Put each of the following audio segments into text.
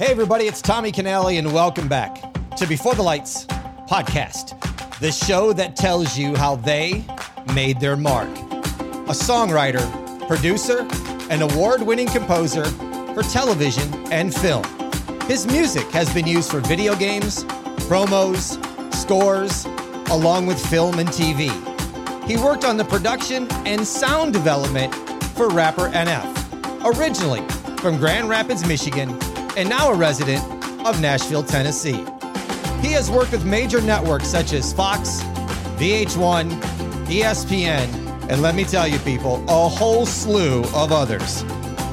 Hey, everybody, it's Tommy Canale, and welcome back to Before the Lights podcast, the show that tells you how they made their mark. A songwriter, producer, and award winning composer for television and film. His music has been used for video games, promos, scores, along with film and TV. He worked on the production and sound development for rapper NF, originally from Grand Rapids, Michigan, and now a resident of Nashville, Tennessee. He has worked with major networks such as Fox, VH1, ESPN, and let me tell you, people, a whole slew of others.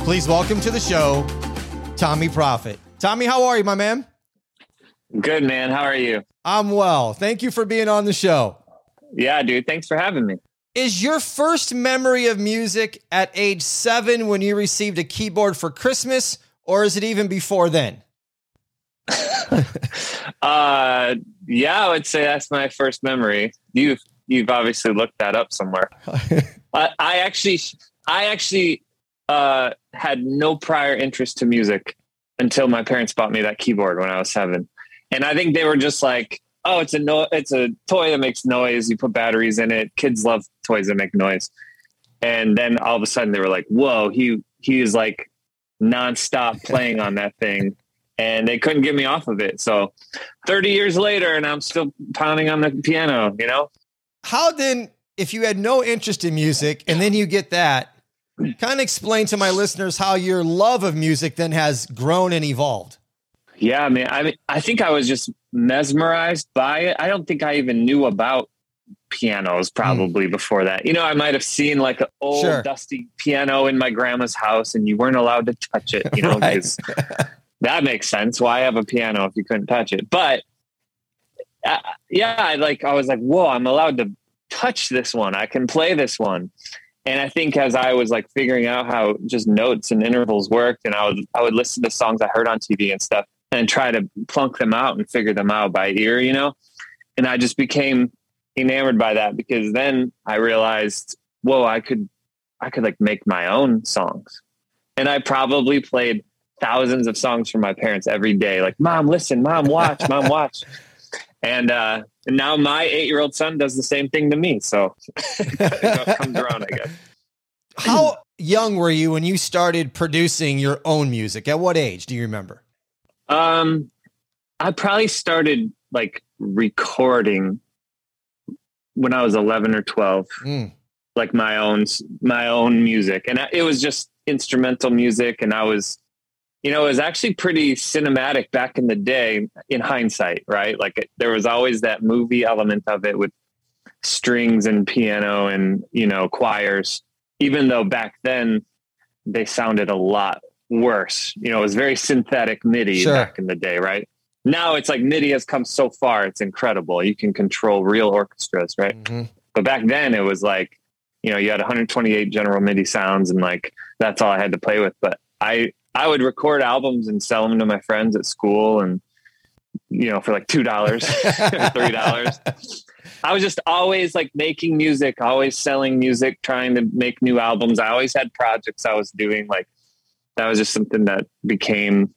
Please welcome to the show, Tommee Profitt. Tommee, how are you, my man? Good, man. How are you? I'm well. Thank you for being on the show. Yeah, dude. Thanks for having me. Is your first memory of music at age seven when you received a keyboard for Christmas, or is it even before then? uh, yeah, I would say that's my first memory. You've you've obviously looked that up somewhere. I, I actually, I actually uh, had no prior interest to music until my parents bought me that keyboard when I was seven, and I think they were just like, "Oh, it's a no, it's a toy that makes noise. You put batteries in it. Kids love toys that make noise." And then all of a sudden, they were like, "Whoa, he he is like nonstop playing on that thing." And they couldn't get me off of it. So 30 years later, and I'm still pounding on the piano, you know? How then, if you had no interest in music and then you get that, kind of explain to my listeners how your love of music then has grown and evolved. Yeah, man. I mean, I think I was just mesmerized by it. I don't think I even knew about pianos probably mm. before that. You know, I might have seen like an old sure. dusty piano in my grandma's house and you weren't allowed to touch it, you know, because that makes sense. Why have a piano if you couldn't touch it? But uh, yeah, I like I was like, whoa, I'm allowed to touch this one. I can play this one. And I think as I was like figuring out how just notes and intervals worked, and I would I would listen to songs I heard on TV and stuff, and try to plunk them out and figure them out by ear, you know. And I just became enamored by that because then I realized, whoa, I could I could like make my own songs. And I probably played thousands of songs from my parents every day. Like, mom, listen, mom, watch, mom, watch. And, uh, and now my eight year old son does the same thing to me. So it comes around, I guess. How young were you when you started producing your own music? At what age do you remember? Um, I probably started like recording when I was 11 or 12, mm. like my own, my own music. And it was just instrumental music. And I was, you know, it was actually pretty cinematic back in the day in hindsight, right? Like it, there was always that movie element of it with strings and piano and, you know, choirs, even though back then they sounded a lot worse. You know, it was very synthetic MIDI sure. back in the day, right? Now it's like MIDI has come so far, it's incredible. You can control real orchestras, right? Mm-hmm. But back then it was like, you know, you had 128 general MIDI sounds and like that's all I had to play with. But I I would record albums and sell them to my friends at school and you know for like two dollars three dollars i was just always like making music always selling music trying to make new albums i always had projects i was doing like that was just something that became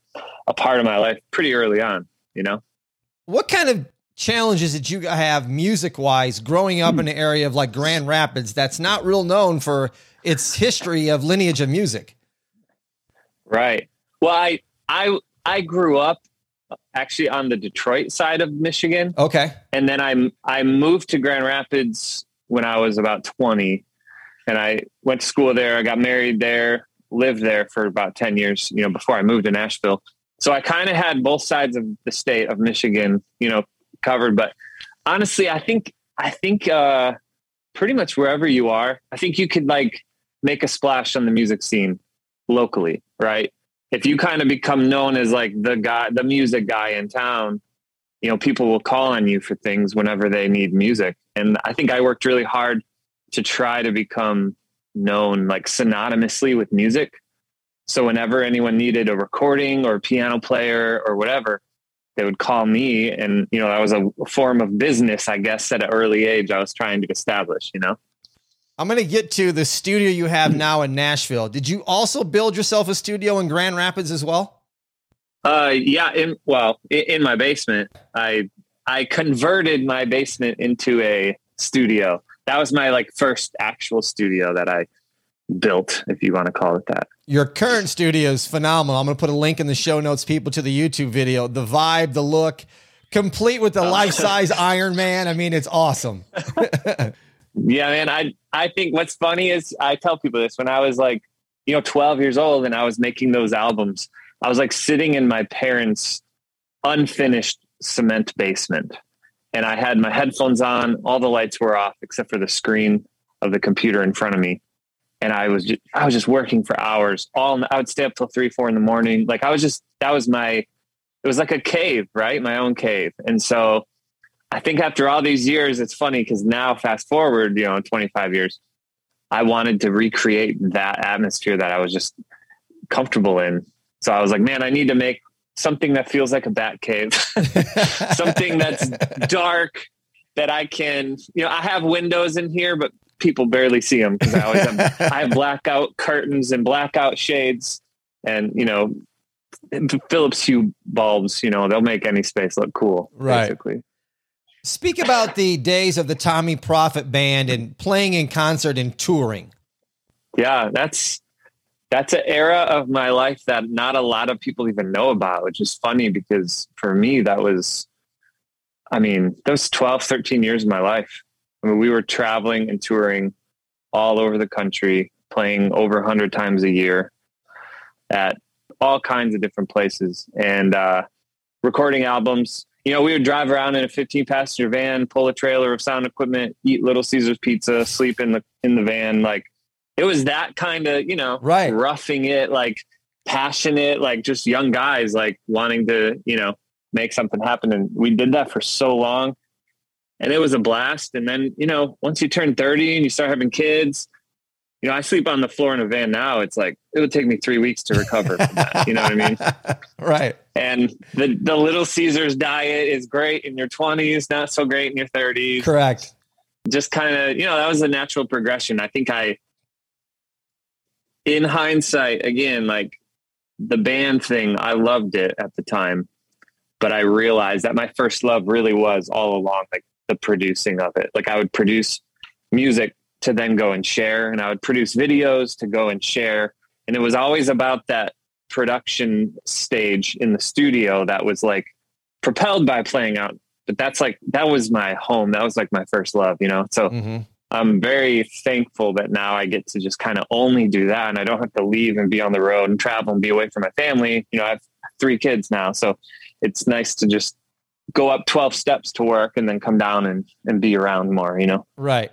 a part of my life pretty early on you know what kind of challenges did you have music wise growing up in an area of like grand rapids that's not real known for its history of lineage of music Right. Well, I I I grew up actually on the Detroit side of Michigan. Okay. And then I I moved to Grand Rapids when I was about 20 and I went to school there, I got married there, lived there for about 10 years, you know, before I moved to Nashville. So I kind of had both sides of the state of Michigan, you know, covered, but honestly, I think I think uh pretty much wherever you are, I think you could like make a splash on the music scene locally, right? If you kind of become known as like the guy, the music guy in town, you know, people will call on you for things whenever they need music. And I think I worked really hard to try to become known like synonymously with music. So whenever anyone needed a recording or a piano player or whatever, they would call me. And, you know, that was a form of business, I guess, at an early age I was trying to establish, you know? I'm going to get to the studio you have now in Nashville. Did you also build yourself a studio in Grand Rapids as well? Uh, yeah. In well, in, in my basement, I I converted my basement into a studio. That was my like first actual studio that I built, if you want to call it that. Your current studio is phenomenal. I'm going to put a link in the show notes, people, to the YouTube video. The vibe, the look, complete with the oh. life size Iron Man. I mean, it's awesome. yeah, man. I I think what's funny is I tell people this when I was like, you know, 12 years old and I was making those albums. I was like sitting in my parents' unfinished cement basement, and I had my headphones on. All the lights were off except for the screen of the computer in front of me and I was just, I was just working for hours. All I would stay up till three, four in the morning. Like I was just that was my it was like a cave, right? My own cave. And so I think after all these years, it's funny because now fast forward, you know, 25 years, I wanted to recreate that atmosphere that I was just comfortable in. So I was like, man, I need to make something that feels like a bat cave, something that's dark that I can, you know, I have windows in here, but people barely see them because I always have, I have blackout curtains and blackout shades and, you know, Philips Hue bulbs, you know, they'll make any space look cool. Right. Basically. Speak about the days of the Tommee Profitt band and playing in concert and touring. Yeah, that's that's an era of my life that not a lot of people even know about, which is funny because for me that was I mean, those 12, 13 years of my life. I mean, we were traveling and touring all over the country, playing over 100 times a year at all kinds of different places and uh, recording albums. You know, we would drive around in a 15 passenger van, pull a trailer of sound equipment, eat Little Caesars pizza, sleep in the in the van. Like it was that kind of, you know, right. roughing it, like passionate, like just young guys, like wanting to, you know, make something happen. And we did that for so long and it was a blast. And then, you know, once you turn 30 and you start having kids, you know, I sleep on the floor in a van now. It's like it would take me three weeks to recover from that. You know what I mean? right. And the the Little Caesars diet is great in your 20s, not so great in your 30s. Correct. Just kind of, you know, that was a natural progression. I think I, in hindsight, again, like the band thing, I loved it at the time, but I realized that my first love really was all along like the producing of it. Like I would produce music to then go and share, and I would produce videos to go and share. And it was always about that production stage in the studio that was like propelled by playing out. But that's like, that was my home. That was like my first love, you know? So mm-hmm. I'm very thankful that now I get to just kind of only do that. And I don't have to leave and be on the road and travel and be away from my family. You know, I have three kids now. So it's nice to just go up 12 steps to work and then come down and, and be around more, you know? Right.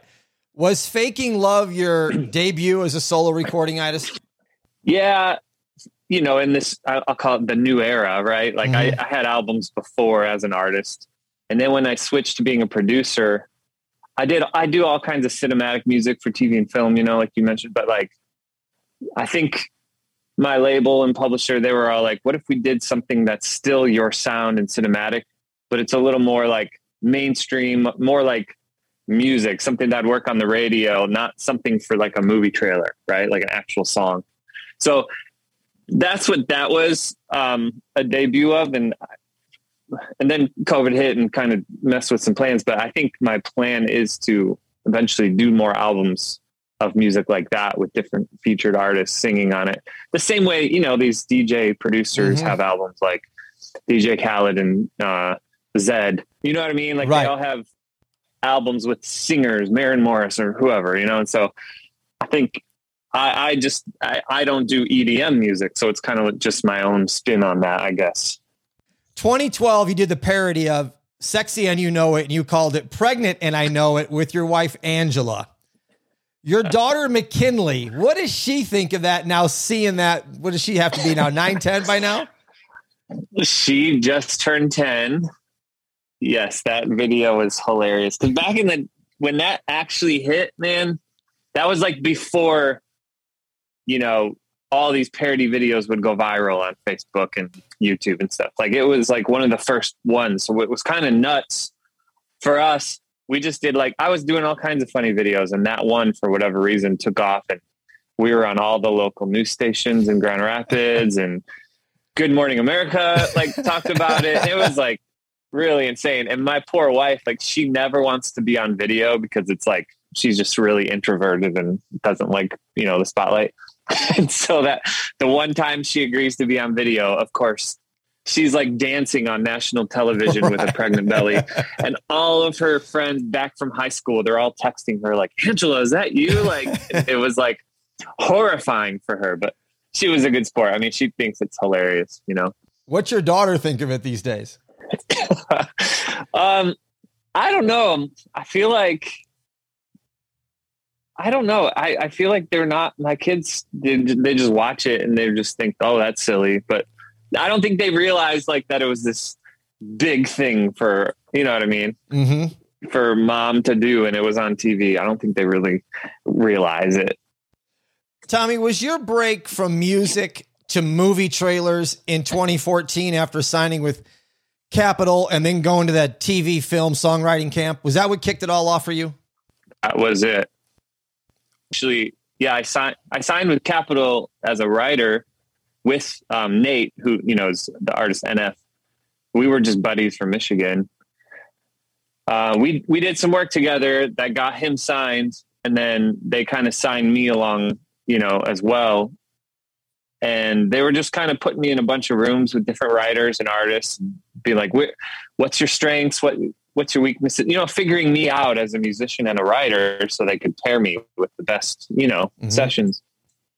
Was Faking Love your debut as a solo recording artist? Yeah. You know, in this, I'll call it the new era, right? Like mm-hmm. I, I had albums before as an artist. And then when I switched to being a producer, I did, I do all kinds of cinematic music for TV and film, you know, like you mentioned, but like, I think my label and publisher, they were all like, what if we did something that's still your sound and cinematic, but it's a little more like mainstream, more like music, something that'd work on the radio, not something for like a movie trailer, right? Like an actual song. So that's what that was um, a debut of, and and then COVID hit and kind of messed with some plans. But I think my plan is to eventually do more albums of music like that with different featured artists singing on it. The same way, you know, these DJ producers mm-hmm. have albums like DJ Khaled and uh, Zedd. You know what I mean? Like right. they all have albums with singers, Maren Morris or whoever, you know? And so I think I, I just, I, I don't do EDM music. So it's kind of just my own spin on that, I guess. 2012, you did the parody of Sexy and You Know It, and you called it Pregnant and I Know It with your wife, Angela. Your daughter, McKinley, what does she think of that now, seeing that? What does she have to be now? 9, 10 by now? She just turned 10. Yes, that video was hilarious. Because back in the when that actually hit, man, that was like before, you know, all these parody videos would go viral on Facebook and YouTube and stuff. Like it was like one of the first ones. So it was kind of nuts for us. We just did like I was doing all kinds of funny videos, and that one for whatever reason took off, and we were on all the local news stations in Grand Rapids and Good Morning America like talked about it. It was like really insane. And my poor wife, like she never wants to be on video because it's like she's just really introverted and doesn't like, you know, the spotlight. and so that the one time she agrees to be on video, of course, she's like dancing on national television right. with a pregnant belly. And all of her friends back from high school, they're all texting her like, Angela, is that you? Like it was like horrifying for her, but she was a good sport. I mean, she thinks it's hilarious, you know. What's your daughter think of it these days? um, I don't know. I feel like I don't know. I, I feel like they're not my kids. They, they just watch it and they just think, oh, that's silly. But I don't think they realized like that it was this big thing for you know what I mean mm-hmm. for mom to do, and it was on TV. I don't think they really realize it. Tommee, was your break from music to movie trailers in 2014 after signing with Capitol and then going to that TV film songwriting camp? Was that what kicked it all off for you? That was it. Actually, yeah, I signed I signed with Capitol as a writer with um, Nate, who you know is the artist NF. We were just buddies from Michigan. Uh, we we did some work together that got him signed, and then they kind of signed me along, you know, as well and they were just kind of putting me in a bunch of rooms with different writers and artists and be like what's your strengths? What what's your weaknesses? You know figuring me out as a musician and a writer so they could pair me with the best you know mm-hmm. sessions.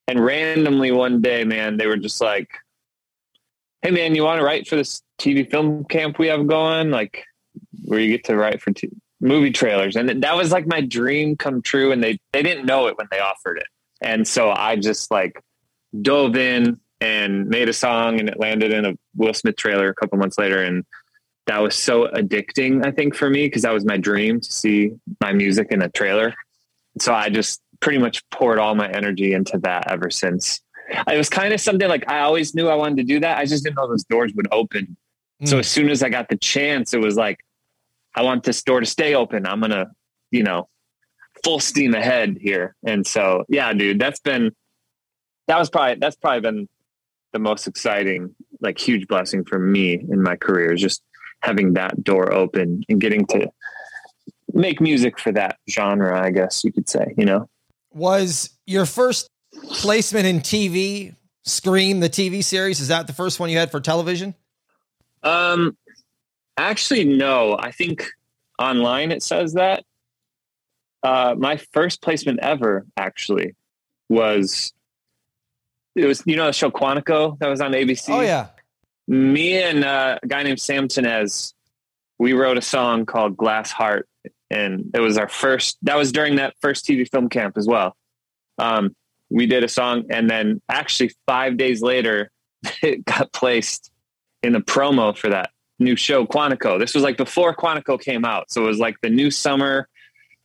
And randomly one day man they were just like hey man you want to write for this tv film camp we have going? Like where you get to write for t- movie trailers. And that was like my dream come true and they they didn't know it when they offered it. And so i just like dove in and made a song and it landed in a Will Smith trailer a couple months later. And that was so addicting, I think, for me, because that was my dream to see my music in a trailer. So I just pretty much poured all my energy into that ever since. It was kind of something like I always knew I wanted to do that. I just didn't know those doors would open. Mm. So as soon as I got the chance, it was like, I want this door to stay open. I'm going to, you know, full steam ahead here. And so, yeah, dude, that's been that was probably that's probably been the most exciting, like huge blessing for me in my career is just having that door open and getting to make music for that genre, I guess you could say, you know. Was your first placement in TV Scream, the TV series? Is that the first one you had for television? Um actually no. I think online it says that. Uh my first placement ever actually was it was you know the show Quantico that was on ABC. Oh yeah. Me and uh, a guy named Sam Tinnesz, we wrote a song called Glass Heart, and it was our first. That was during that first TV film camp as well. Um, we did a song, and then actually five days later, it got placed in the promo for that new show Quantico. This was like before Quantico came out, so it was like the new summer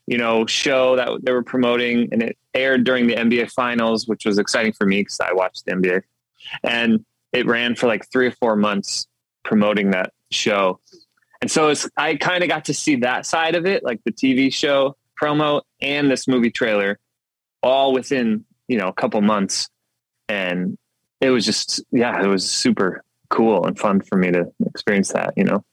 you know, show that they were promoting, and it aired during the NBA Finals, which was exciting for me because I watched the NBA, and it ran for like three or four months promoting that show, and so I kind of got to see that side of it, like the TV show promo and this movie trailer, all within you know a couple months, and it was just yeah, it was super cool and fun for me to experience that, you know.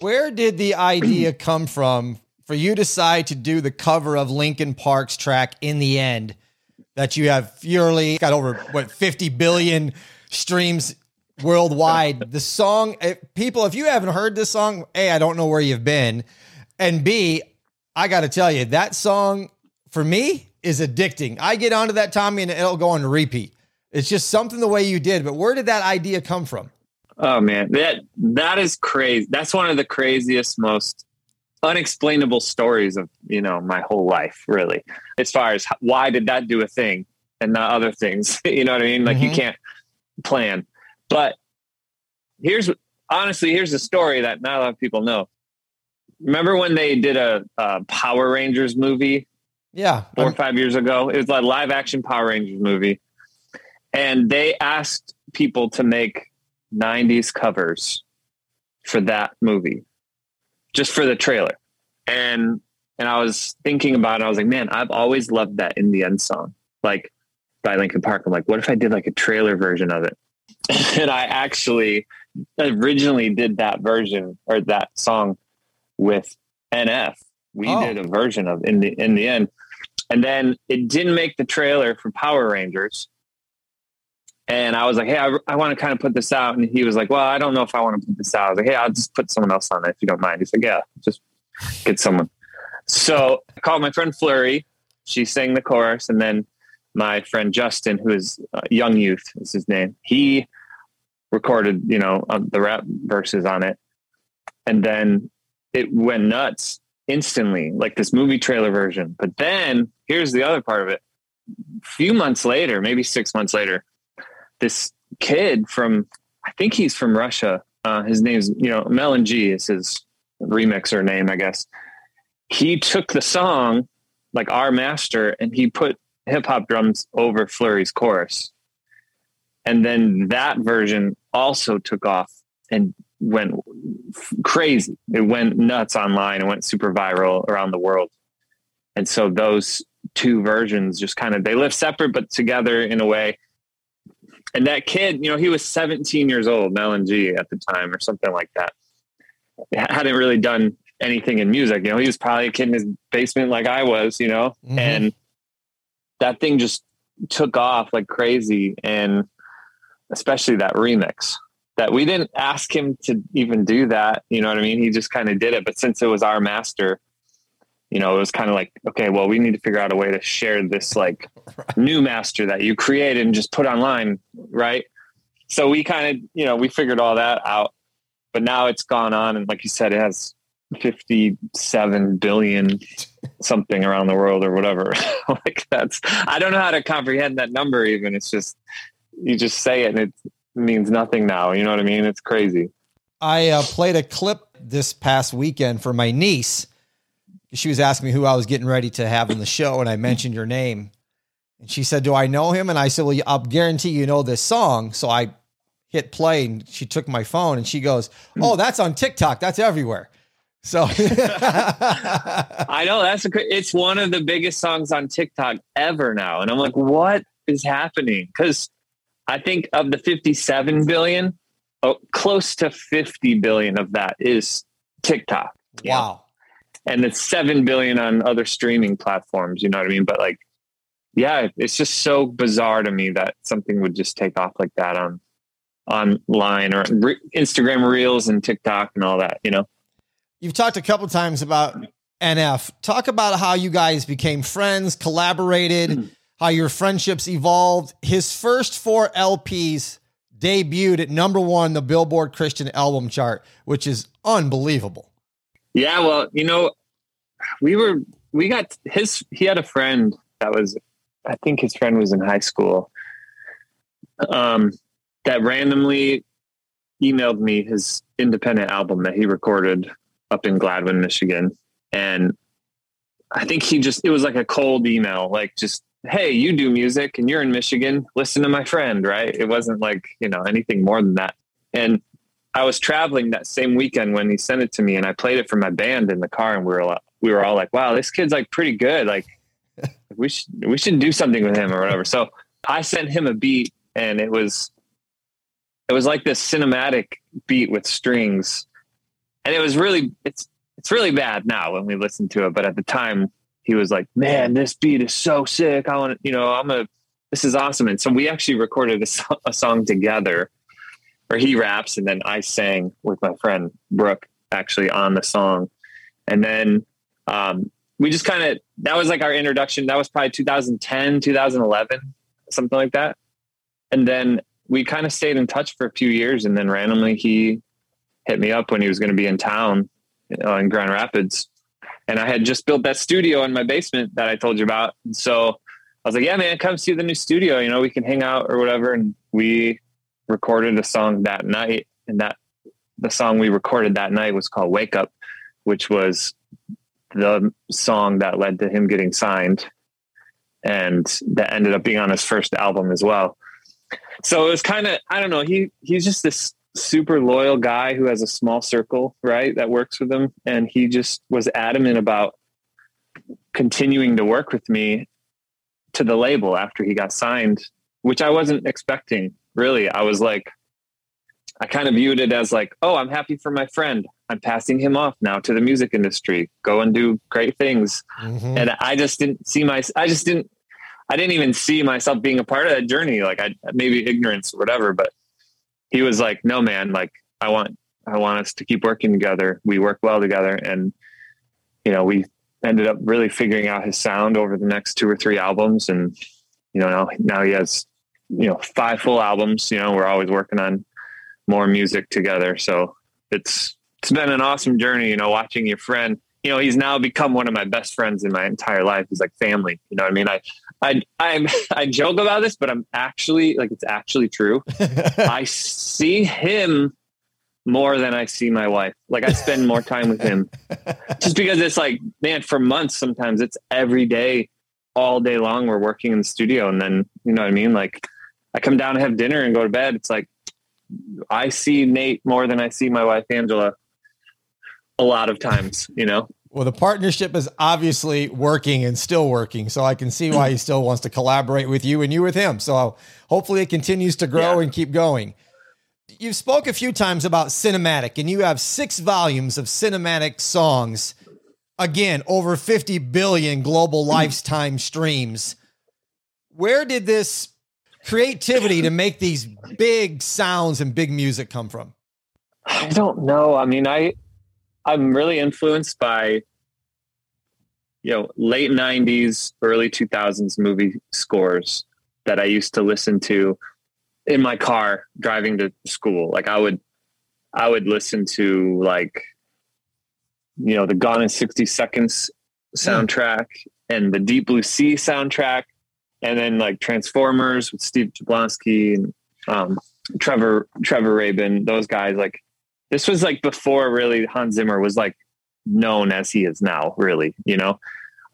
Where did the idea come from for you decide to do the cover of Linkin Park's track in the end that you have purely got over what 50 billion streams worldwide. the song, if, people, if you haven't heard this song, A, I don't know where you've been. And B, I got to tell you, that song for me is addicting. I get onto that, Tommee, and it'll go on repeat. It's just something the way you did. But where did that idea come from? Oh man, that that is crazy. That's one of the craziest, most unexplainable stories of you know my whole life really as far as why did that do a thing and not other things you know what i mean? Like mm-hmm. you can't plan. But here's honestly here's a story that not a lot of people know. Remember when they did a, a power rangers movie yeah. 4 or five years ago? It was a live action power rangers movie. And they asked people to make 90s covers for that movie just for the trailer. And and I was thinking about it. I was like, man, I've always loved that in the end song, like by Linkin Park. I'm like, what if I did like a trailer version of it? and I actually originally did that version or that song with NF. We oh. did a version of in the in the end, and then it didn't make the trailer for Power Rangers. And I was like, "Hey, I, I want to kind of put this out," and he was like, "Well, I don't know if I want to put this out." I was like, "Hey, I'll just put someone else on it if you don't mind." He's like, "Yeah, just get someone." So I called my friend Fleurie. She sang the chorus, and then my friend Justin, who is uh, Jung Youth, is his name. He recorded, you know, uh, the rap verses on it, and then it went nuts instantly, like this movie trailer version. But then here's the other part of it. A few months later, maybe six months later, this kid from I think he's from Russia. Uh, his name's you know Mellen Gi is his remixer name, I guess. He took the song like our master and he put hip hop drums over Fleurie's chorus. And then that version also took off and went crazy. It went nuts online. It went super viral around the world. And so those two versions just kind of they live separate but together in a way. And that kid, you know, he was 17 years old, Mellen Gi at the time or something like that. Hadn't really done anything in music. You know, he was probably a kid in his basement like I was, you know, mm-hmm. and that thing just took off like crazy. And especially that remix that we didn't ask him to even do that. You know what I mean? He just kind of did it. But since it was our master, you know, it was kind of like, okay, well, we need to figure out a way to share this like right. new master that you created and just put online. Right. So we kind of, you know, we figured all that out, but now it's gone on. And like you said, it has 57 billion something around the world or whatever. like that's, I don't know how to comprehend that number even. It's just, you just say it and it means nothing now. You know what I mean? It's crazy. I uh, played a clip this past weekend for my niece. She was asking me who I was getting ready to have in the show, and I mentioned your name. And she said, Do I know him? And I said, Well, I'll guarantee you know this song. So I hit play, and she took my phone and she goes, hmm. Oh, that's on TikTok. That's everywhere. So I know that's a, it's one of the biggest songs on TikTok ever now. And I'm like, What is happening? Because I think of the 57 billion, oh, close to 50 billion of that is TikTok. Wow. Know? And it's 7 billion on other streaming platforms. You know what I mean? But like, yeah, it's just so bizarre to me that something would just take off like that on online or re- Instagram reels and TikTok and all that, you know? You've talked a couple times about NF. Talk about how you guys became friends, collaborated. Mm how your friendships evolved. His first four LPs debuted at number one the Billboard Christian album chart, which is unbelievable. Yeah, well, you know, we were we got his he had a friend that was I think his friend was in high school. Um that randomly emailed me his independent album that he recorded up in Gladwin, Michigan. And I think he just it was like a cold email, like just hey, you do music and you're in Michigan, listen to my friend, right? It wasn't like, you know, anything more than that. And I was traveling that same weekend when he sent it to me and I played it for my band in the car and we were all, we were all like, wow, this kid's like pretty good. Like we should, we should do something with him or whatever. So I sent him a beat and it was, it was like this cinematic beat with strings and it was really, it's, it's really bad now when we listen to it. But at the time he was like, "Man, this beat is so sick. I want to, you know, I'm a this is awesome." And so we actually recorded a, so- a song together, where he raps and then I sang with my friend Brooke actually on the song, and then um, we just kind of that was like our introduction. That was probably 2010, 2011, something like that, and then we kind of stayed in touch for a few years, and then randomly he hit me up when he was going to be in town uh, in Grand Rapids and I had just built that studio in my basement that I told you about. And so I was like, yeah, man, come see the new studio. You know, we can hang out or whatever. And we recorded a song that night. And that the song we recorded that night was called Wake Up, which was the song that led to him getting signed. And that ended up being on his first album as well. So it was kind of, I don't know, he he's just this super loyal guy who has a small circle, right, that works with him. And he just was adamant about continuing to work with me to the label after he got signed, which I wasn't expecting. Really. I was like, I kind of viewed it as like, oh, I'm happy for my friend. I'm passing him off now to the music industry. Go and do great things. Mm-hmm. And I just didn't see my, I just didn't, I didn't even see myself being a part of that journey. Like I maybe ignorance or whatever, but he was like, no, man, like I want, I want us to keep working together. We work well together. And, you know, we ended up really figuring out his sound over the next two or three albums. And, you know, now, now he has, you know, five full albums, you know, we're always working on more music together. So it's, it's been an awesome journey, you know, watching your friend, you know, he's now become one of my best friends in my entire life. He's like family, you know what I mean? I, I, I'm, I joke about this, but I'm actually like, it's actually true. I see him more than I see my wife. Like I spend more time with him just because it's like, man, for months, sometimes it's every day, all day long. We're working in the studio. And then, you know what I mean? Like I come down and have dinner and go to bed. It's like, I see Nate more than I see my wife, Angela a lot of times, you know? Well, the partnership is obviously working and still working. So I can see why he still wants to collaborate with you and you with him. So hopefully it continues to grow yeah. and keep going. You've spoke a few times about cinematic and you have six volumes of cinematic songs. Again, over 50 billion global lifetime streams. Where did this creativity to make these big sounds and big music come from? I don't know. I mean, I I'm really influenced by you know late 90s early 2000s movie scores that i used to listen to in my car driving to school like i would i would listen to like you know the gone in 60 seconds hmm. soundtrack and the deep blue sea soundtrack and then like transformers with steve jablonsky and um, trevor trevor rabin those guys like this was like before really Hans Zimmer was like known as he is now, really, you know?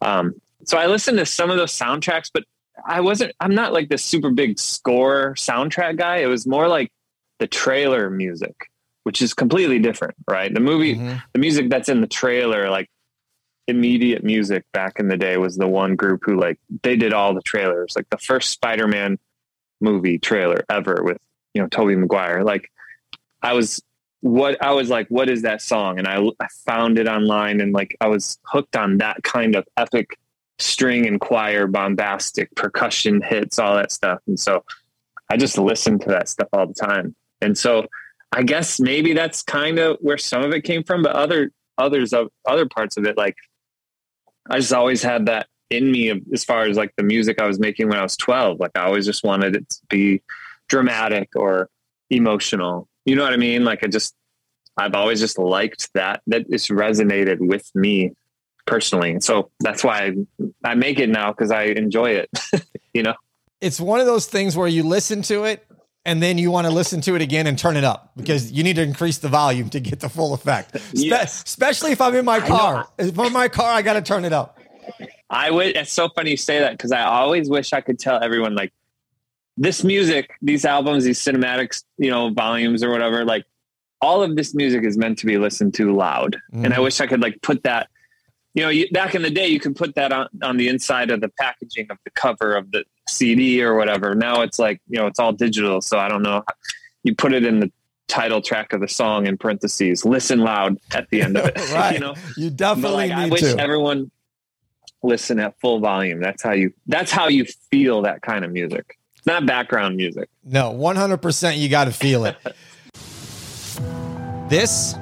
Um, so I listened to some of those soundtracks, but I wasn't, I'm not like this super big score soundtrack guy. It was more like the trailer music, which is completely different, right? The movie, mm-hmm. the music that's in the trailer, like immediate music back in the day was the one group who like, they did all the trailers, like the first Spider-Man movie trailer ever with, you know, Tobey Maguire. Like I was what I was like, what is that song? And I, I found it online and like I was hooked on that kind of epic string and choir, bombastic percussion hits, all that stuff. And so I just listened to that stuff all the time. And so I guess maybe that's kind of where some of it came from, but other others of other parts of it, like I just always had that in me as far as like the music I was making when I was 12. Like I always just wanted it to be dramatic or emotional you know what I mean? Like I just, I've always just liked that. That it's resonated with me personally. So that's why I, I make it now because I enjoy it. you know, it's one of those things where you listen to it and then you want to listen to it again and turn it up because you need to increase the volume to get the full effect. yes. especially if I'm in my car. If I'm in my car, I got to turn it up. I would. It's so funny you say that because I always wish I could tell everyone like this music, these albums, these cinematics, you know, volumes or whatever, like all of this music is meant to be listened to loud. Mm. And I mm-hmm. wish I could like put that, you know, you, back in the day, you could put that on, on the inside of the packaging of the cover of the CD or whatever. Now it's like, you know, it's all digital. So I don't know. You put it in the title track of the song in parentheses, listen loud at the end of it. right. You know, you definitely like, need I wish to. everyone listen at full volume. That's how you, that's how you feel that kind of music. It's not background music. No, 100% you got to feel it. this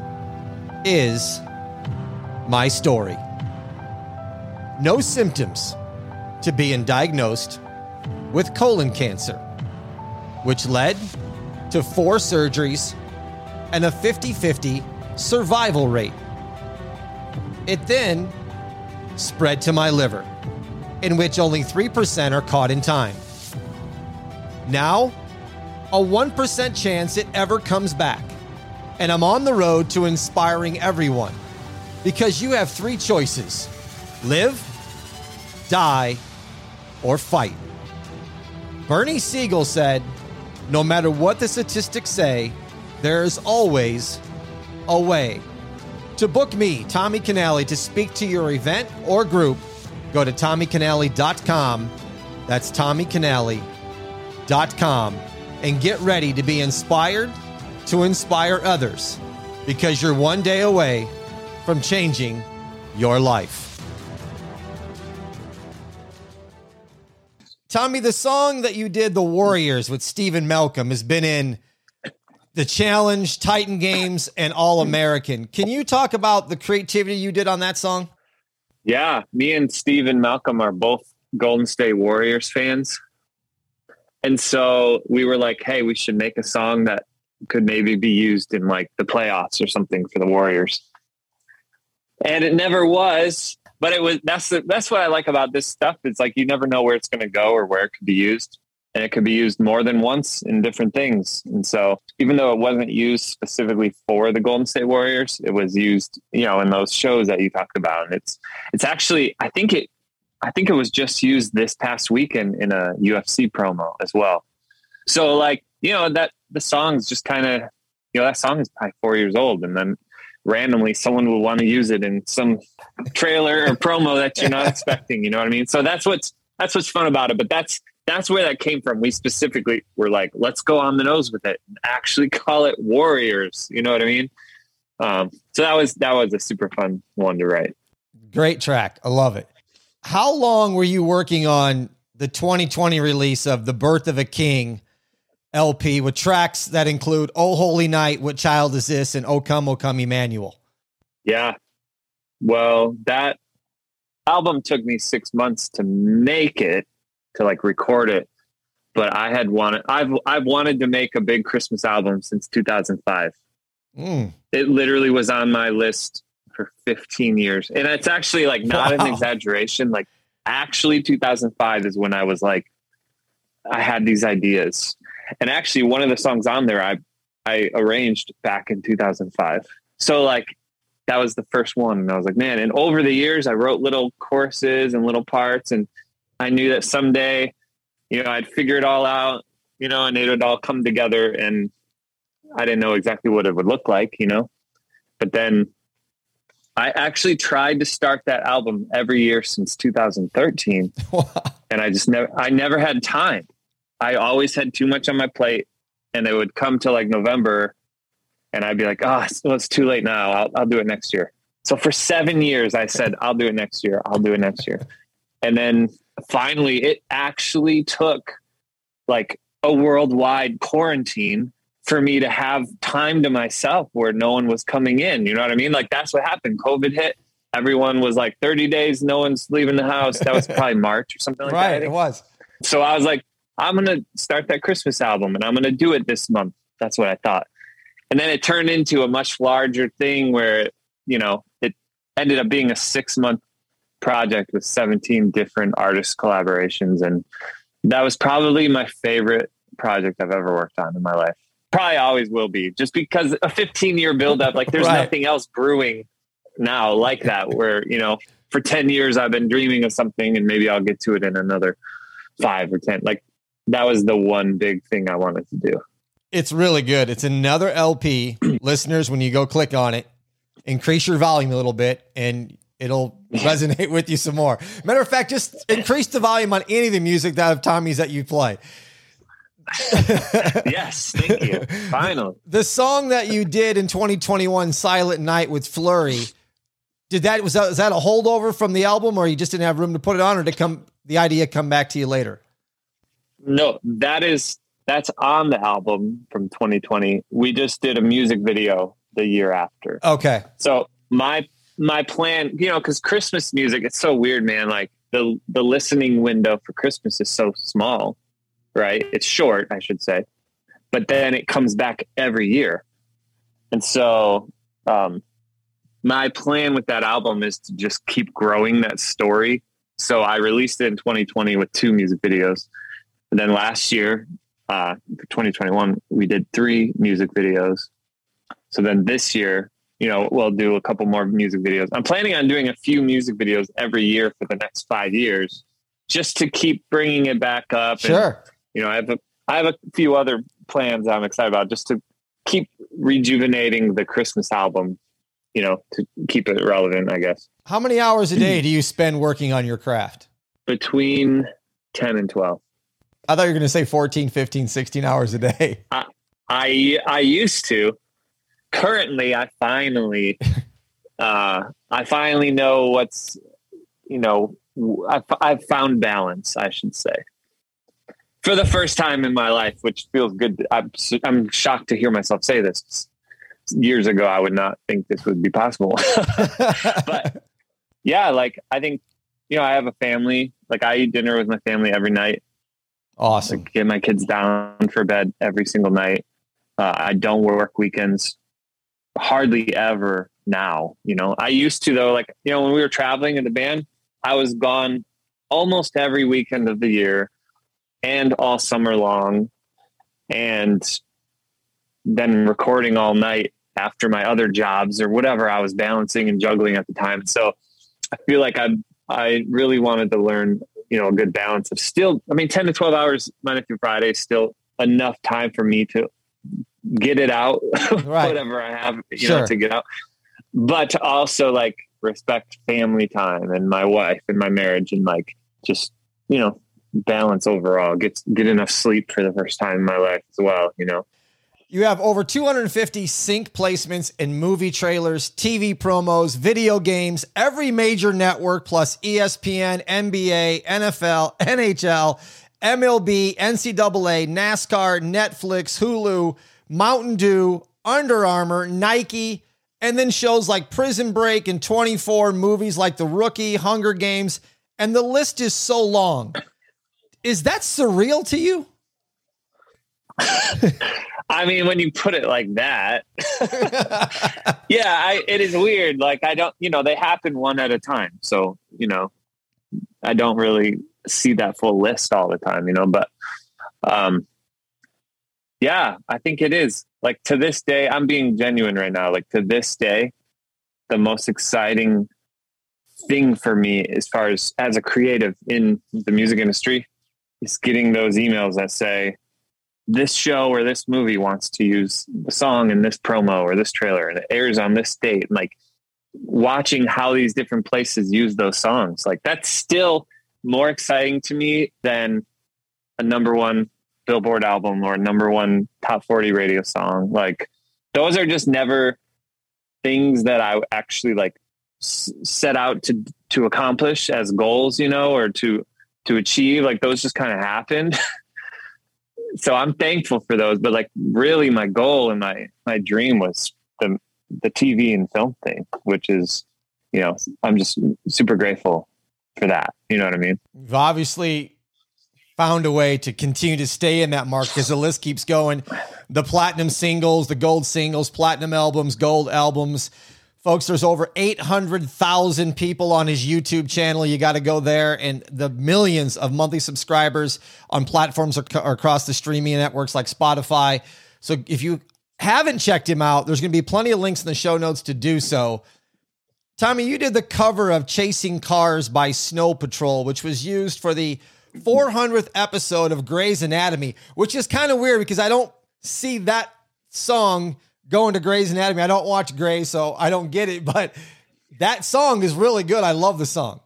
is my story. No symptoms to being diagnosed with colon cancer, which led to four surgeries and a 50 50 survival rate. It then spread to my liver, in which only 3% are caught in time. Now, a 1% chance it ever comes back. And I'm on the road to inspiring everyone because you have three choices live, die, or fight. Bernie Siegel said, No matter what the statistics say, there's always a way. To book me, Tommy Canale, to speak to your event or group, go to TommyCanale.com. That's Tommy Canale com and get ready to be inspired to inspire others because you're one day away from changing your life. Tommee, the song that you did, The Warriors, with Stephen Malcolm, has been in the Challenge, Titan Games, and All American. Can you talk about the creativity you did on that song? Yeah, me and Stephen Malcolm are both Golden State Warriors fans. And so we were like, hey, we should make a song that could maybe be used in like the playoffs or something for the Warriors. And it never was, but it was that's the that's what I like about this stuff. It's like you never know where it's going to go or where it could be used. And it could be used more than once in different things. And so even though it wasn't used specifically for the Golden State Warriors, it was used, you know, in those shows that you talked about. And it's it's actually I think it I think it was just used this past weekend in a UFC promo as well. So like, you know, that the song's just kind of, you know, that song is probably four years old and then randomly someone will want to use it in some trailer or promo that you're not expecting, you know what I mean? So that's what's, that's what's fun about it. But that's, that's where that came from. We specifically were like, let's go on the nose with it and actually call it Warriors. You know what I mean? Um, so that was, that was a super fun one to write. Great track. I love it. How long were you working on the 2020 release of The Birth of a King LP with tracks that include Oh Holy Night, What Child Is This, and Oh Come, Oh Come Emmanuel? Yeah. Well, that album took me six months to make it, to like record it. But I had wanted, I've, I've wanted to make a big Christmas album since 2005. Mm. It literally was on my list for 15 years. And it's actually like not wow. an exaggeration. Like actually 2005 is when I was like, I had these ideas. And actually one of the songs on there, I, I arranged back in 2005. So like that was the first one. And I was like, man, and over the years I wrote little courses and little parts. And I knew that someday, you know, I'd figure it all out, you know, and it would all come together. And I didn't know exactly what it would look like, you know, but then I actually tried to start that album every year since 2013. and I just never, I never had time. I always had too much on my plate and it would come to like November and I'd be like, oh, it's, well, it's too late now. I'll, I'll do it next year. So for seven years, I said, I'll do it next year. I'll do it next year. And then finally, it actually took like a worldwide quarantine for me to have time to myself where no one was coming in. You know what I mean? Like that's what happened. COVID hit. Everyone was like 30 days, no one's leaving the house. That was probably March or something like right, that. Right, it was. So I was like, I'm going to start that Christmas album and I'm going to do it this month. That's what I thought. And then it turned into a much larger thing where, you know, it ended up being a six month project with 17 different artist collaborations. And that was probably my favorite project I've ever worked on in my life probably always will be just because a 15 year buildup, like there's right. nothing else brewing now like that, where, you know, for 10 years I've been dreaming of something and maybe I'll get to it in another five or 10. Like that was the one big thing I wanted to do. It's really good. It's another LP. Listeners, when you go click on it, increase your volume a little bit and it'll resonate with you some more. Matter of fact, just increase the volume on any of the music that of Tommee's that you play. yes, thank you. Finally. The song that you did in 2021, Silent Night with Fleurie, did that was that was that a holdover from the album or you just didn't have room to put it on or did come the idea come back to you later? No, that is that's on the album from 2020. We just did a music video the year after. Okay. So my my plan, you know, because Christmas music, it's so weird, man. Like the the listening window for Christmas is so small right? It's short, I should say, but then it comes back every year. And so, um, my plan with that album is to just keep growing that story. So I released it in 2020 with two music videos. And then last year, uh, 2021, we did three music videos. So then this year, you know, we'll do a couple more music videos. I'm planning on doing a few music videos every year for the next five years, just to keep bringing it back up. Sure you know, I have a, I have a few other plans I'm excited about just to keep rejuvenating the Christmas album, you know, to keep it relevant, I guess. How many hours a day do you spend working on your craft? Between 10 and 12. I thought you were going to say 14, 15, 16 hours a day. I, I, I used to. Currently, I finally, uh, I finally know what's, you know, I've, I've found balance, I should say, for the first time in my life, which feels good. I'm, I'm shocked to hear myself say this. Years ago, I would not think this would be possible. but yeah, like I think, you know, I have a family. Like I eat dinner with my family every night. Awesome. Get my kids down for bed every single night. Uh, I don't work weekends hardly ever now. You know, I used to though. Like you know, when we were traveling in the band, I was gone almost every weekend of the year and all summer long, and then recording all night after my other jobs or whatever I was balancing and juggling at the time. So I feel like I I really wanted to learn, you know, a good balance of still. I mean, ten to twelve hours Monday through Friday, still enough time for me to get it out, right. whatever I have, you sure. know, to get out. But to also like respect family time and my wife and my marriage and like just, you know, balance overall. Get get enough sleep for the first time in my life as well, you know. You have over 250 sync placements in movie trailers, TV promos, video games, every major network plus ESPN, NBA, NFL, NHL, MLB, NCAA, NASCAR, Netflix, Hulu, Mountain Dew, Under Armour, Nike, and then shows like Prison Break and 24, movies like The Rookie, Hunger Games, and the list is so long. Is that surreal to you? I mean, when you put it like that, yeah, I, it is weird. Like, I don't, you know, they happen one at a time. So, you know, I don't really see that full list all the time, you know, but, um, yeah, I think it is. Like to this day, I'm being genuine right now. Like to this day, the most exciting thing for me as far as as a creative in the music industry is getting those emails that say this show or this movie wants to use the song in this promo or this trailer and it airs on this date and like watching how these different places use those songs like that's still more exciting to me than a number one Billboard album or a number one top 40 radio song. Like those are just never things that I actually like set out to to accomplish as goals, you know, or to to achieve. Like those just kind of happened. so I'm thankful for those, but like really my goal and my my dream was the the TV and film thing, which is, you know, I'm just super grateful for that. You know what I mean? Obviously found a way to continue to stay in that mark because the list keeps going. The platinum singles, the gold singles, platinum albums, gold albums. Folks, there's over 800,000 people on his YouTube channel. You got to go there. And the millions of monthly subscribers on platforms across the streaming networks like Spotify. So if you haven't checked him out, there's going to be plenty of links in the show notes to do so. Tommee, you did the cover of Chasing Cars by Snow Patrol, which was used for the 400th episode of Grey's Anatomy, which is kind of weird because I don't see that song going to Grey's Anatomy. I don't watch Grey, so I don't get it, but that song is really good. I love the song.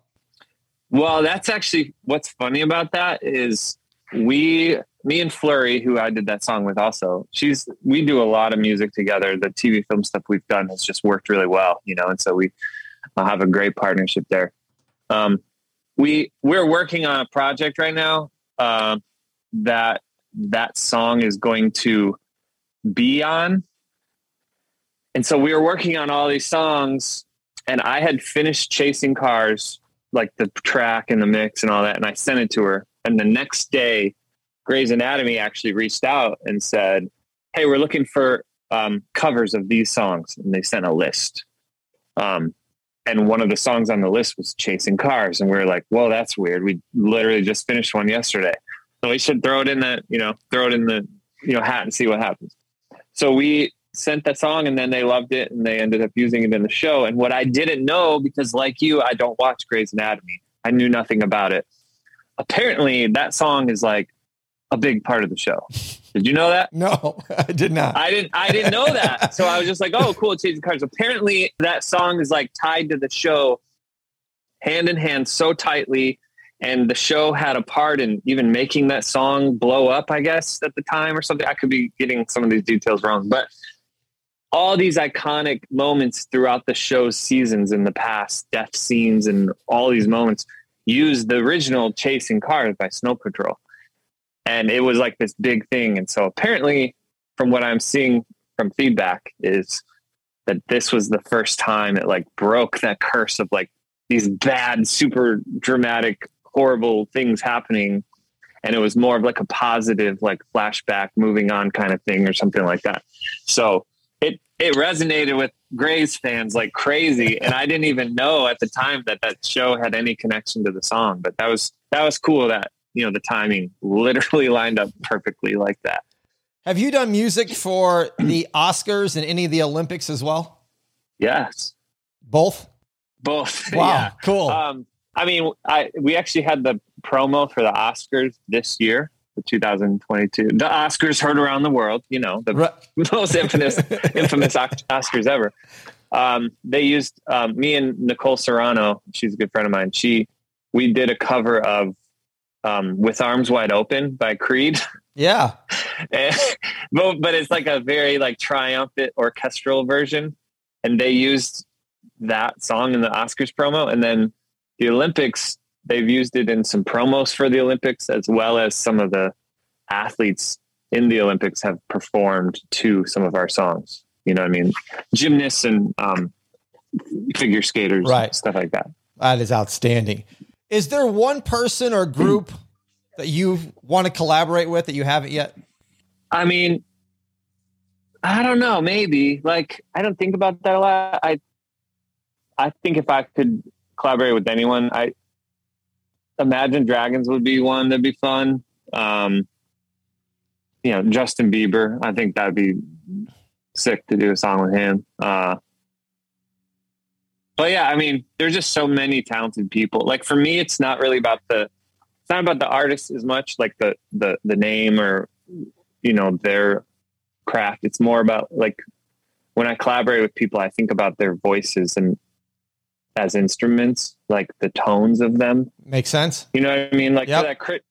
Well, that's actually what's funny about that is we me and Fleurie, who I did that song with also, she's we do a lot of music together. The TV film stuff we've done has just worked really well, you know, and so we have a great partnership there. Um, we we're working on a project right now uh, that that song is going to be on and so we were working on all these songs and i had finished chasing cars like the track and the mix and all that and i sent it to her. And the next day Grey's Anatomy actually reached out and said, "Hey, we're looking for um, covers of these songs," and they sent a list. Um, and one of the songs on the list was chasing cars and we were like well that's weird. We literally just finished one yesterday. So we should throw it in the you know throw it in the you know hat and see what happens. So we sent that song and then they loved it and they ended up using it in the show and what i didn't know because like you i don't watch Grey's Anatomy i knew nothing about it apparently that song is like a big part of the show did you know that? No, I did not. I didn't. I didn't know that. so I was just like, "Oh, cool, chasing cars." Apparently, that song is like tied to the show, hand in hand, so tightly. and the show had a part in even making that song blow up, I guess, at the time or something. I could be getting some of these details wrong, but all these iconic moments throughout the show's seasons in the past, death scenes and all these moments used the original Chasing Cars by Snow Patrol. And it was like this big thing. And so apparently, from what I'm seeing from feedback, is that this was the first time it like broke that curse of like these bad, super dramatic, horrible things happening. And it was more of like a positive, like flashback, moving on kind of thing or something like that. So it resonated with Grey's fans like crazy, and I didn't even know at the time that that show had any connection to the song. But that was that was cool that you know the timing literally lined up perfectly like that. Have you done music for the Oscars and any of the Olympics as well? Yes, both. Both. Wow, yeah. cool. Um, I mean, I we actually had the promo for the Oscars this year, the 2022. The Oscars heard around the world, you know, the right. most infamous infamous Oscars ever. Um, they used um, me and Nicole Serrano. She's a good friend of mine. She we did a cover of um, "With Arms Wide Open" by Creed. Yeah, and, but but it's like a very like triumphant orchestral version, and they used that song in the Oscars promo, and then the Olympics they've used it in some promos for the Olympics as well as some of the athletes in the Olympics have performed to some of our songs. You know what I mean? Gymnasts and um, figure skaters, right? Stuff like that. That is outstanding. Is there one person or group that you want to collaborate with that you haven't yet? I mean, I don't know. Maybe like I don't think about that a lot. I I think if I could collaborate with anyone, I Imagine Dragons would be one that'd be fun. Um, you know, Justin Bieber, I think that'd be sick to do a song with him. Uh, but yeah, I mean, there's just so many talented people. Like for me, it's not really about the, it's not about the artist as much, like the the the name or you know their craft. It's more about like when I collaborate with people, I think about their voices and as instruments, like the tones of them. Makes sense. You know what I mean? Like yep. for that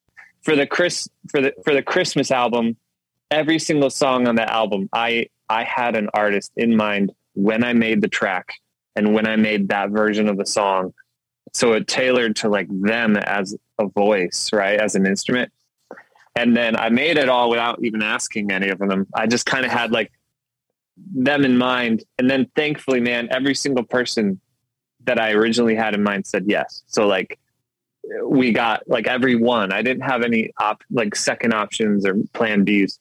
for the Chris for the for the Christmas album, every single song on that album, I I had an artist in mind when I made the track and when I made that version of the song. So it tailored to like them as a voice, right? As an instrument. And then I made it all without even asking any of them. I just kind of had like them in mind. And then thankfully, man, every single person that I originally had in mind said yes. So like we got like every one. I didn't have any op like second options or plan Bs.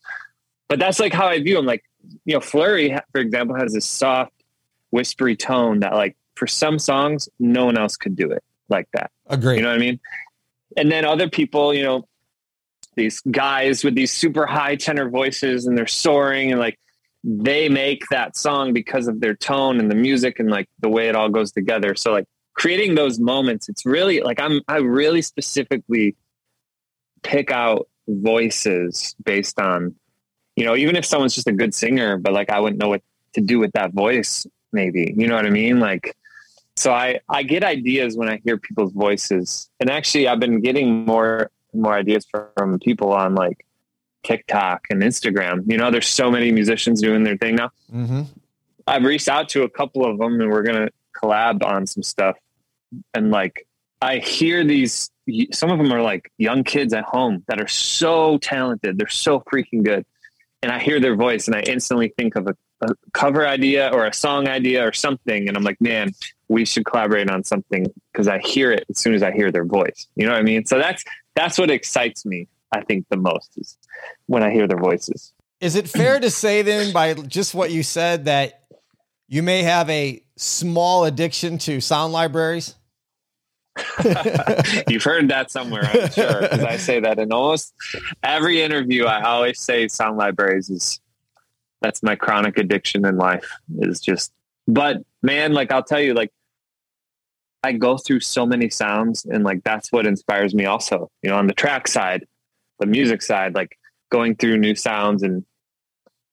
But that's like how I view them. Like, you know, Fleurie, for example, has this soft, whispery tone that like for some songs, no one else could do it like that. Agree. You know what I mean? And then other people, you know, these guys with these super high tenor voices and they're soaring and like they make that song because of their tone and the music and like the way it all goes together. So like creating those moments, it's really like I'm I really specifically pick out voices based on, you know, even if someone's just a good singer, but like I wouldn't know what to do with that voice, maybe. You know what I mean? Like so I I get ideas when I hear people's voices. And actually I've been getting more more ideas from people on like TikTok and Instagram. You know, there's so many musicians doing their thing now. Mm-hmm. I've reached out to a couple of them and we're going to collab on some stuff. And like, I hear these, some of them are like young kids at home that are so talented. They're so freaking good. And I hear their voice and I instantly think of a, a cover idea or a song idea or something. And I'm like, man, we should collaborate on something because I hear it as soon as I hear their voice. You know what I mean? So that's, that's what excites me I think the most is when I hear their voices. Is it fair to say then, by just what you said, that you may have a small addiction to sound libraries? You've heard that somewhere, I'm sure, because I say that in almost every interview. I always say sound libraries is that's my chronic addiction in life. Is just, but man, like I'll tell you, like I go through so many sounds, and like that's what inspires me. Also, you know, on the track side, the music side, like going through new sounds and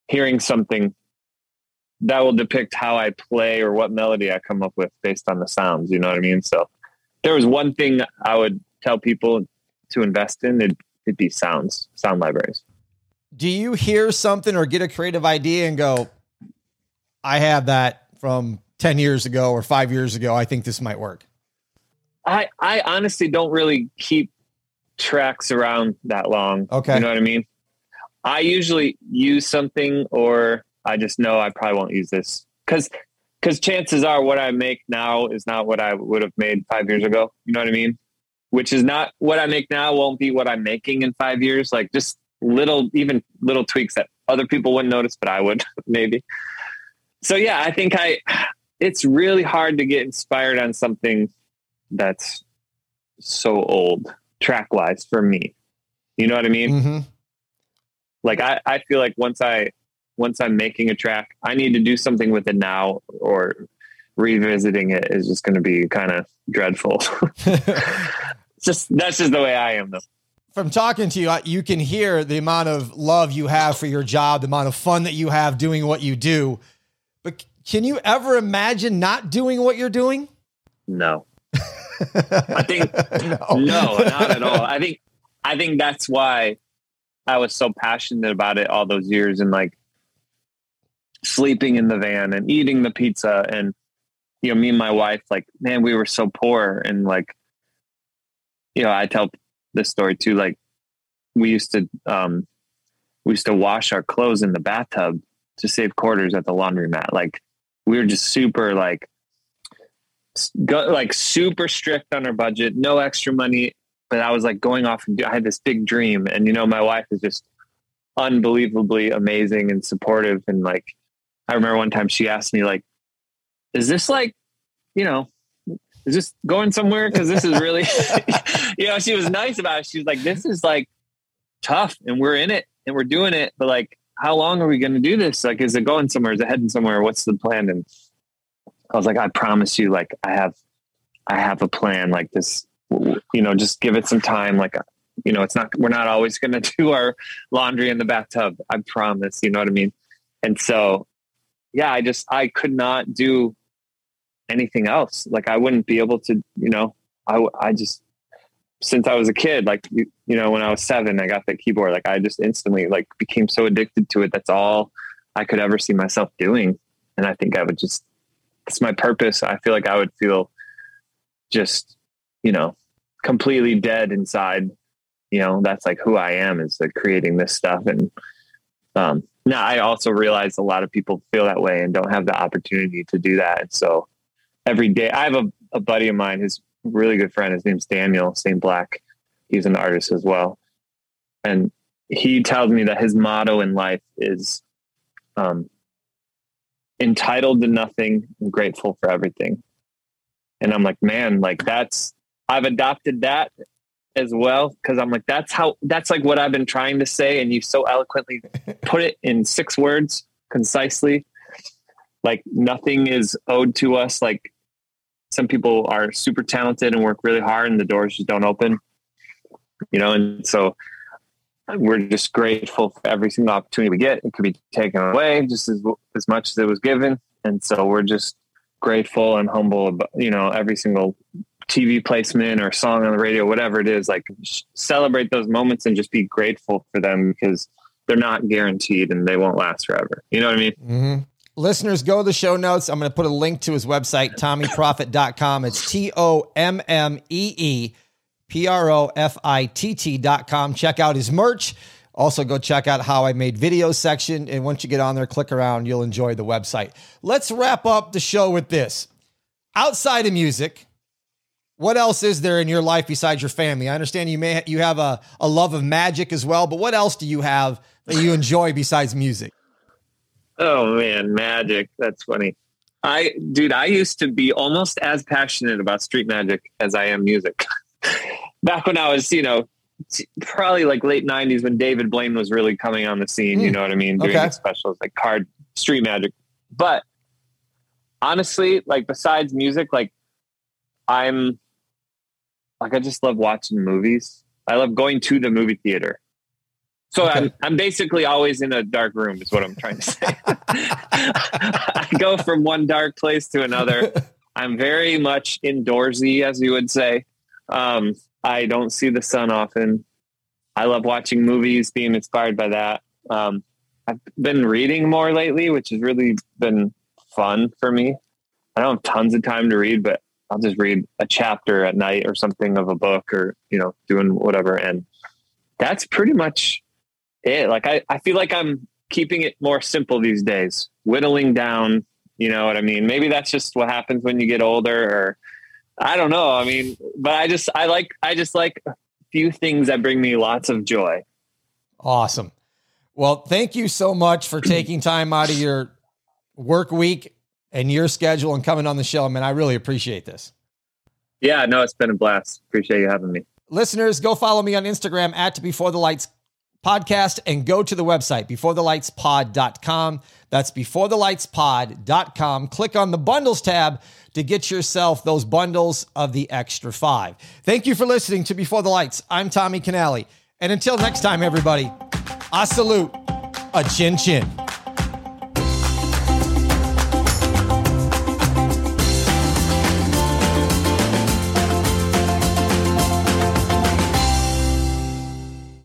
hearing something that will depict how I play or what melody I come up with based on the sounds. You know what I mean? So there was one thing I would tell people to invest in, it'd, it'd be sounds, sound libraries. Do you hear something or get a creative idea and go, I have that from 10 years ago or five years ago. I think this might work. I, I honestly don't really keep tracks around that long. Okay. You know what I mean? I usually use something or I just know I probably won't use this because because chances are what I make now is not what I would have made five years ago. You know what I mean? Which is not what I make now won't be what I'm making in five years. Like just little, even little tweaks that other people wouldn't notice, but I would maybe. So yeah, I think I. It's really hard to get inspired on something that's so old track wise for me. You know what I mean? Mm-hmm. Like I, I feel like once I once I'm making a track, I need to do something with it now or revisiting it is just going to be kind of dreadful. just that's just the way I am though. From talking to you, you can hear the amount of love you have for your job, the amount of fun that you have doing what you do. But can you ever imagine not doing what you're doing? No. I think no. no, not at all. I think I think that's why I was so passionate about it all those years and like sleeping in the van and eating the pizza and you know me and my wife like man we were so poor and like you know I tell this story too like we used to um we used to wash our clothes in the bathtub to save quarters at the laundromat like we were just super like like super strict on our budget, no extra money. But I was like going off and I had this big dream, and you know, my wife is just unbelievably amazing and supportive. And like, I remember one time she asked me, like, "Is this like, you know, is this going somewhere? Because this is really, you know." She was nice about it. She was like, "This is like tough, and we're in it, and we're doing it, but like." How long are we going to do this? Like, is it going somewhere? Is it heading somewhere? What's the plan? And I was like, I promise you, like I have, I have a plan like this, you know, just give it some time. Like, uh, you know, it's not, we're not always going to do our laundry in the bathtub. I promise, you know what I mean? And so, yeah, I just, I could not do anything else. Like I wouldn't be able to, you know, I, I just, since I was a kid, like, you, you know, when I was seven, I got that keyboard. Like I just instantly like became so addicted to it. That's all I could ever see myself doing. And I think I would just it's my purpose. I feel like I would feel just, you know, completely dead inside. You know, that's like who I am is like creating this stuff. And um, now I also realize a lot of people feel that way and don't have the opportunity to do that. And so every day I have a, a buddy of mine, his really good friend, his name's Daniel St. Black. He's an artist as well. And he tells me that his motto in life is um, entitled to nothing and grateful for everything. And I'm like, man, like that's, I've adopted that as well. Cause I'm like, that's how, that's like what I've been trying to say. And you so eloquently put it in six words concisely. Like nothing is owed to us. Like some people are super talented and work really hard and the doors just don't open, you know? And so we're just grateful for every single opportunity we get. It could be taken away just as as much as it was given, and so we're just grateful and humble about you know every single TV placement or song on the radio, whatever it is. Like celebrate those moments and just be grateful for them because they're not guaranteed and they won't last forever. You know what I mean? Mm-hmm. Listeners, go to the show notes. I'm going to put a link to his website, tommeeprofitt.com. It's T O M M E E P R O F I T T dot com. Check out his merch. Also, go check out how I made videos section. And once you get on there, click around, you'll enjoy the website. Let's wrap up the show with this. Outside of music, what else is there in your life besides your family? I understand you may you have a, a love of magic as well, but what else do you have that you enjoy besides music? Oh man, magic. That's funny. I dude, I used to be almost as passionate about street magic as I am music. back when I was, you know, probably like late '90s when David Blaine was really coming on the scene. Mm. You hmm. know what I mean? Doing okay. specials like card street magic. But honestly, like besides music, like I'm like I just love watching movies. I love going to the movie theater. So okay. I'm I'm basically always in a dark room is what I'm trying to say. I go from one dark place to another. I'm very much indoorsy, as you would say. Um, I don't see the sun often. I love watching movies, being inspired by that. Um, I've been reading more lately, which has really been fun for me. I don't have tons of time to read, but I'll just read a chapter at night or something of a book or, you know, doing whatever. And that's pretty much it. Like I, I feel like I'm keeping it more simple these days, whittling down, you know what I mean? Maybe that's just what happens when you get older or I don't know. I mean, but I just, I like, I just like a few things that bring me lots of joy. Awesome. Well, thank you so much for taking time out of your work week and your schedule and coming on the show, man. I really appreciate this. Yeah, no, it's been a blast. Appreciate you having me. Listeners, go follow me on Instagram at Before the Lights podcast and go to the website beforethelightspod.com. That's beforethelightspod.com. Click on the bundles tab to get yourself those bundles of the extra five. Thank you for listening to Before the Lights. I'm Tommy canali And until next time, everybody, I salute a chin chin.